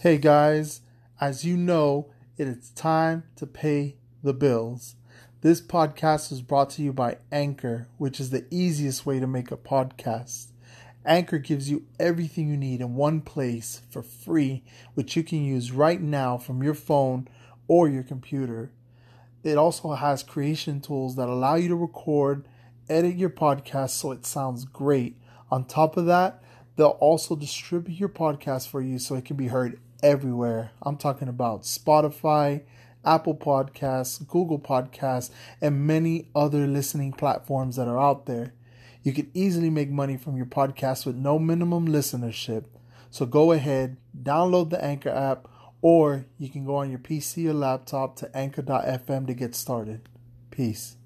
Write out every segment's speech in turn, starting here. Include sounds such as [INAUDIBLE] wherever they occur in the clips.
Hey guys, as you know, it is time to pay the bills. This podcast is brought to you by Anchor, which is the easiest way to make a podcast. Anchor gives you everything you need in one place for free, which you can use right now from your phone or your computer. It also has creation tools that allow you to record, edit your podcast so it sounds great. On top of that, they'll also distribute your podcast for you so it can be heard everywhere. I'm talking about Spotify, Apple Podcasts, Google Podcasts, and many other listening platforms that are out there. You can easily make money from your podcast with no minimum listenership. So go ahead, download the Anchor app, or you can go on your PC or laptop to anchor.fm to get started. Peace.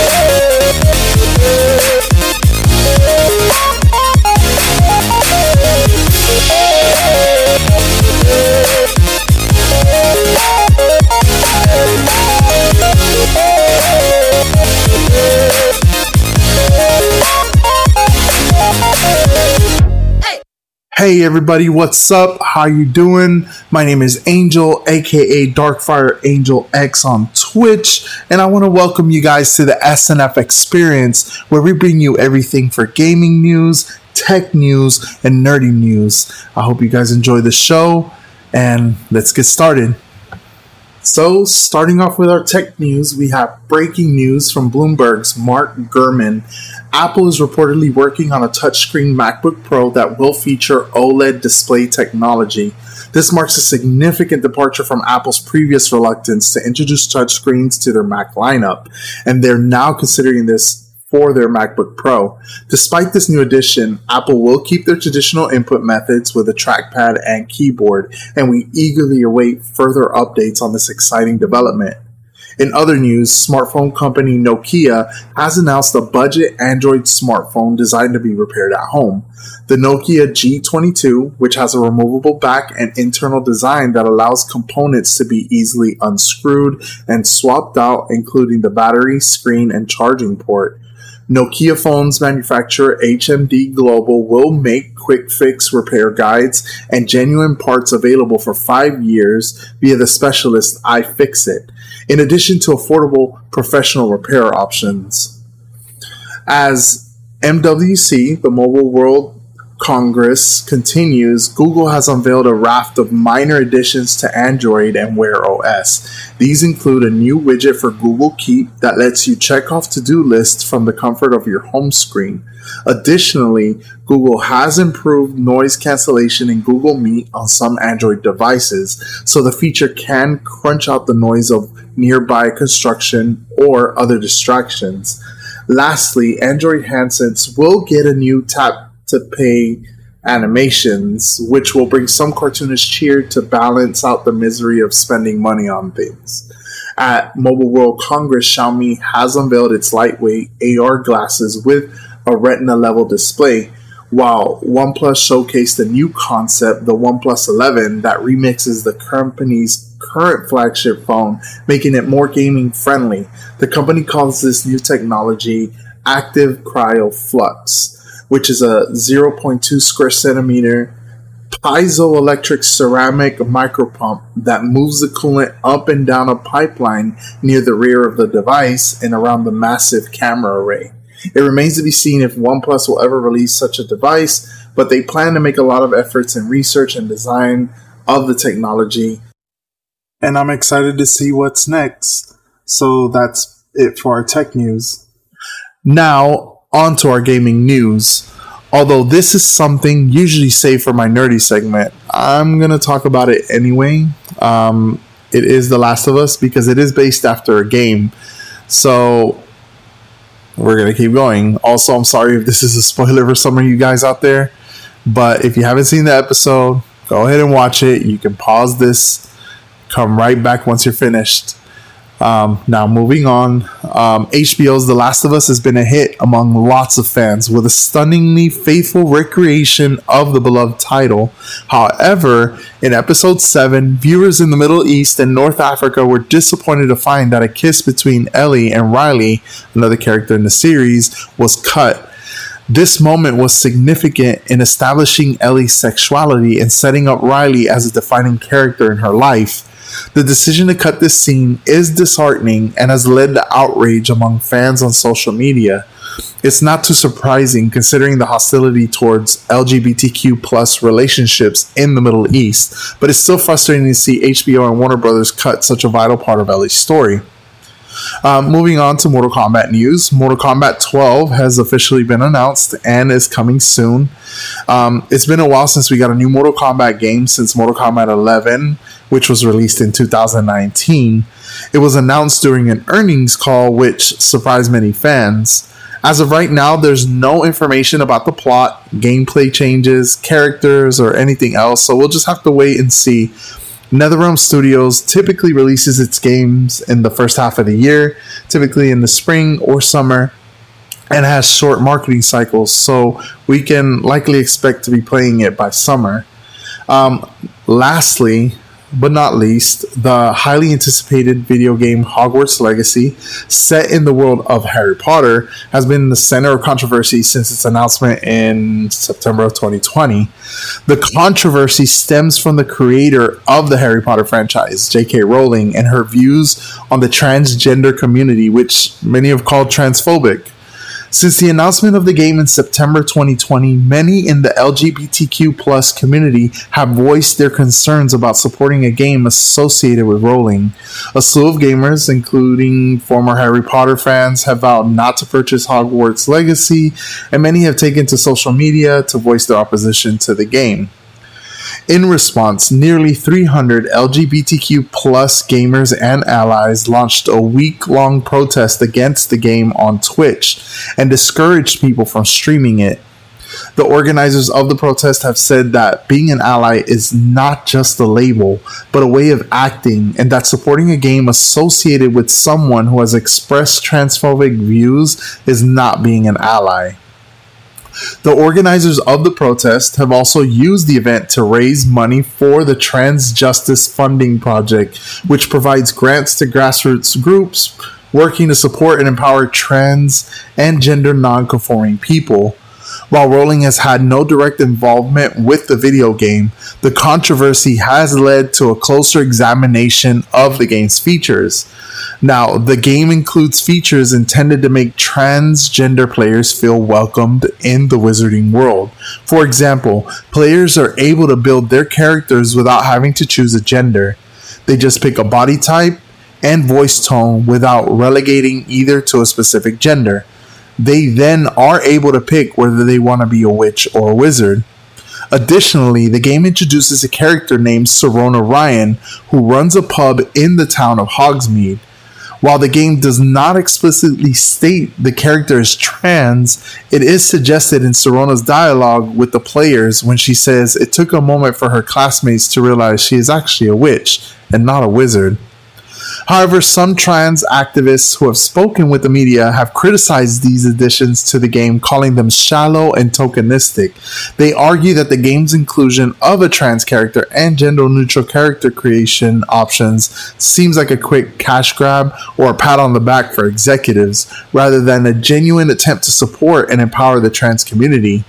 Yeah. Hey everybody, what's up? How you doing? My name is Angel, aka Darkfire Angel X on Twitch, and I want to welcome you guys to the S&F Experience, where we bring you everything for gaming news, tech news, and nerdy news. I hope you guys enjoy the show, and let's get started. So, starting off with our tech news, we have breaking news from Bloomberg's Mark Gurman. Apple is reportedly working on a touchscreen MacBook Pro that will feature OLED display technology. This marks a significant departure from Apple's previous reluctance to introduce touchscreens to their Mac lineup, and they're now considering this for their MacBook Pro. Despite this new addition, Apple will keep their traditional input methods with a trackpad and keyboard, and we eagerly await further updates on this exciting development. In other news, smartphone company Nokia has announced a budget Android smartphone designed to be repaired at home. The Nokia G22, which has a removable back and internal design that allows components to be easily unscrewed and swapped out, including the battery, screen, and charging port. Nokia phones manufacturer HMD Global will make quick fix repair guides and genuine parts available for five years via the specialist iFixit, in addition to affordable professional repair options. As MWC, the Mobile World Congress continues, Google has unveiled a raft of minor additions to Android and Wear OS. These include a new widget for Google Keep that lets you check off to do lists from the comfort of your home screen. Additionally, Google has improved noise cancellation in Google Meet on some Android devices, so the feature can crunch out the noise of nearby construction or other distractions. Lastly, Android handsets will get a new tap to pay animations, which will bring some cartoonists cheer to balance out the misery of spending money on things. At Mobile World Congress, Xiaomi has unveiled its lightweight AR glasses with a retina level display, while OnePlus showcased a new concept, the OnePlus 11, that remixes the company's current flagship phone, making it more gaming friendly. The company calls this new technology Active CryoFlux which is a 0.2 square centimeter piezoelectric ceramic micropump that moves the coolant up and down a pipeline near the rear of the device and around the massive camera array. It remains to be seen if OnePlus will ever release such a device, but they plan to make a lot of efforts in research and design of the technology. And I'm excited to see what's next. So that's it for our tech news. Now, on to our gaming news. Although this is something usually saved for my nerdy segment, I'm going to talk about it anyway. Um, it is The Last of Us because it is based after a game. So we're going to keep going. Also, I'm sorry if this is a spoiler for some of you guys out there, but if you haven't seen the episode, go ahead and watch it. You can pause this, come right back once you're finished. Um, now, moving on, um, HBO's The Last of Us has been a hit among lots of fans with a stunningly faithful recreation of the beloved title. However, in episode 7, viewers in the Middle East and North Africa were disappointed to find that a kiss between Ellie and Riley, another character in the series, was cut. This moment was significant in establishing Ellie's sexuality and setting up Riley as a defining character in her life. The decision to cut this scene is disheartening and has led to outrage among fans on social media. It's not too surprising considering the hostility towards LGBTQ plus relationships in the Middle East, but it's still frustrating to see HBO and Warner Brothers cut such a vital part of Ellie's story. Um, moving on to Mortal Kombat news. Mortal Kombat 12 has officially been announced and is coming soon. Um, it's been a while since we got a new Mortal Kombat game since Mortal Kombat 11, which was released in 2019. It was announced during an earnings call, which surprised many fans. As of right now, there's no information about the plot, gameplay changes, characters, or anything else, so we'll just have to wait and see NetherRealm Studios typically releases its games in the first half of the year, typically in the spring or summer, and has short marketing cycles, so we can likely expect to be playing it by summer. Um, lastly, but not least, the highly anticipated video game Hogwarts Legacy, set in the world of Harry Potter, has been the center of controversy since its announcement in September of 2020. The controversy stems from the creator of the Harry Potter franchise, J.K. Rowling, and her views on the transgender community, which many have called transphobic. Since the announcement of the game in September 2020, many in the LGBTQ plus community have voiced their concerns about supporting a game associated with Rowling. A slew of gamers, including former Harry Potter fans, have vowed not to purchase Hogwarts Legacy, and many have taken to social media to voice their opposition to the game. In response, nearly 300 LGBTQ plus gamers and allies launched a week long protest against the game on Twitch and discouraged people from streaming it. The organizers of the protest have said that being an ally is not just a label, but a way of acting, and that supporting a game associated with someone who has expressed transphobic views is not being an ally. The organizers of the protest have also used the event to raise money for the Trans Justice Funding Project, which provides grants to grassroots groups working to support and empower trans and gender non-conforming people. While Rowling has had no direct involvement with the video game, the controversy has led to a closer examination of the game's features. Now, the game includes features intended to make transgender players feel welcomed in the wizarding world. For example, players are able to build their characters without having to choose a gender. They just pick a body type and voice tone without relegating either to a specific gender. They then are able to pick whether they want to be a witch or a wizard. Additionally, the game introduces a character named Sirona Ryan who runs a pub in the town of Hogsmeade. While the game does not explicitly state the character is trans, it is suggested in Sirona's dialogue with the players when she says it took a moment for her classmates to realize she is actually a witch and not a wizard. However, some trans activists who have spoken with the media have criticized these additions to the game, calling them shallow and tokenistic. They argue that the game's inclusion of a trans character and gender neutral character creation options seems like a quick cash grab or a pat on the back for executives, rather than a genuine attempt to support and empower the trans community.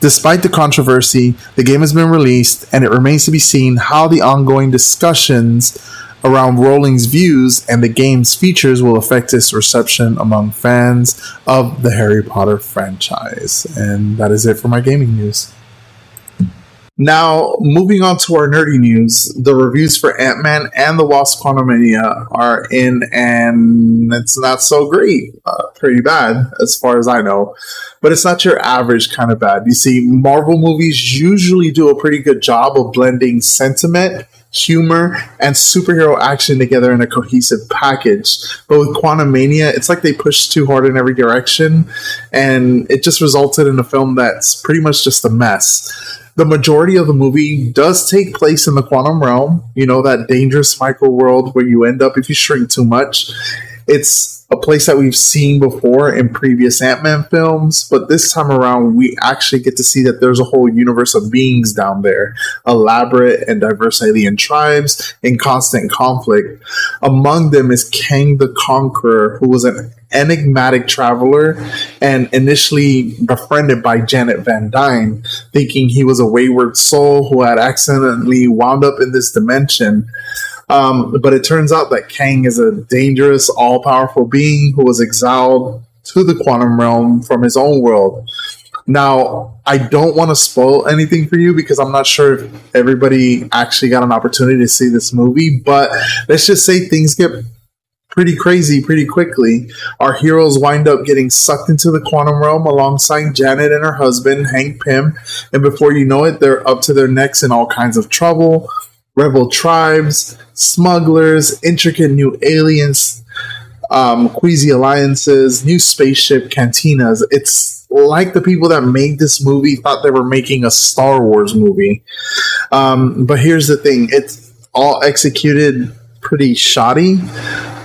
Despite the controversy, the game has been released, and it remains to be seen how the ongoing discussions around Rowling's views and the game's features will affect its reception among fans of the Harry Potter franchise. And that is it for my gaming news. Now, moving on to our nerdy news, the reviews for Ant Man and the Wasp Quantumania are in, and it's not so great. Uh, pretty bad, as far as I know. But it's not your average kind of bad. You see, Marvel movies usually do a pretty good job of blending sentiment humor, and superhero action together in a cohesive package. But with Quantumania, it's like they pushed too hard in every direction, and it just resulted in a film that's pretty much just a mess. The majority of the movie does take place in the quantum realm, you know, that dangerous micro world where you end up if you shrink too much. It's a place that we've seen before in previous Ant Man films, but this time around, we actually get to see that there's a whole universe of beings down there, elaborate and diverse alien tribes in constant conflict. Among them is Kang the Conqueror, who was an enigmatic traveler and initially befriended by Janet Van Dyne, thinking he was a wayward soul who had accidentally wound up in this dimension. Um, but it turns out that Kang is a dangerous, all powerful being who was exiled to the quantum realm from his own world. Now, I don't want to spoil anything for you because I'm not sure if everybody actually got an opportunity to see this movie, but let's just say things get pretty crazy pretty quickly. Our heroes wind up getting sucked into the quantum realm alongside Janet and her husband, Hank Pym, and before you know it, they're up to their necks in all kinds of trouble rebel tribes, smugglers, intricate new aliens, um, queasy alliances, new spaceship cantinas. It's like the people that made this movie thought they were making a Star Wars movie. Um, but here's the thing it's all executed pretty shoddy.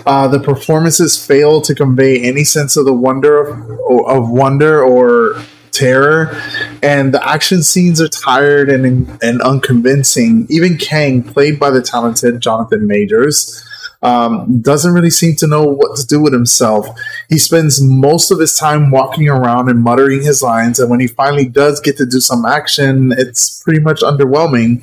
Uh, the performances fail to convey any sense of the wonder of, of wonder or terror, and the action scenes are tired and and unconvincing. Even Kang, played by the talented Jonathan Majors, um, doesn't really seem to know what to do with himself. He spends most of his time walking around and muttering his lines, and when he finally does get to do some action, it's pretty much underwhelming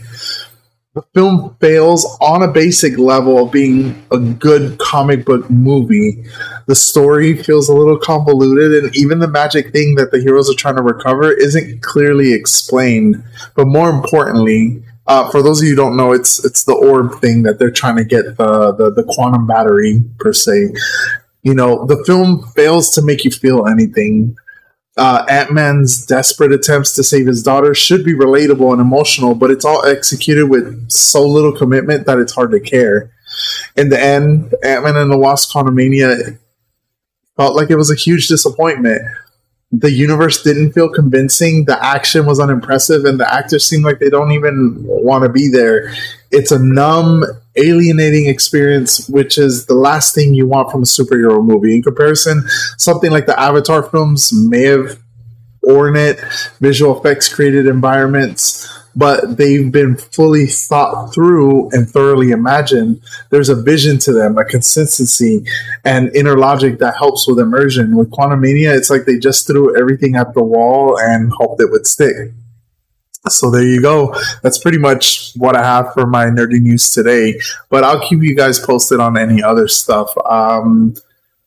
the film fails on a basic level of being a good comic book movie. The story feels a little convoluted, and even the magic thing that the heroes are trying to recover isn't clearly explained. But more importantly, uh, for those of you who don't know, it's it's the orb thing that they're trying to get the, the the quantum battery per se. You know, the film fails to make you feel anything uh, Ant Man's desperate attempts to save his daughter should be relatable and emotional, but it's all executed with so little commitment that it's hard to care. In the end, Ant Man and the Wasp Quantumania felt like it was a huge disappointment. The universe didn't feel convincing, the action was unimpressive, and the actors seem like they don't even want to be there. It's a numb, alienating experience, which is the last thing you want from a superhero movie. In comparison, something like the Avatar films may have ornate visual effects created environments, but they've been fully thought through and thoroughly imagined. There's a vision to them, a consistency, and inner logic that helps with immersion. With Quantumania, it's like they just threw everything at the wall and hoped it would stick. So there you go. That's pretty much what I have for my nerdy news today. But I'll keep you guys posted on any other stuff. Um,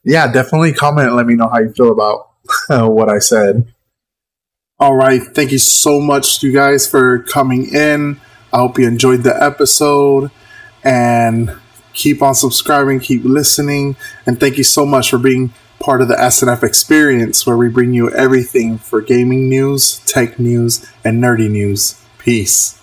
yeah, definitely comment let me know how you feel about [LAUGHS] what I said. All right. Thank you so much, you guys, for coming in. I hope you enjoyed the episode and keep on subscribing, keep listening. And thank you so much for being part of the S&F experience where we bring you everything for gaming news, tech news, and nerdy news. Peace.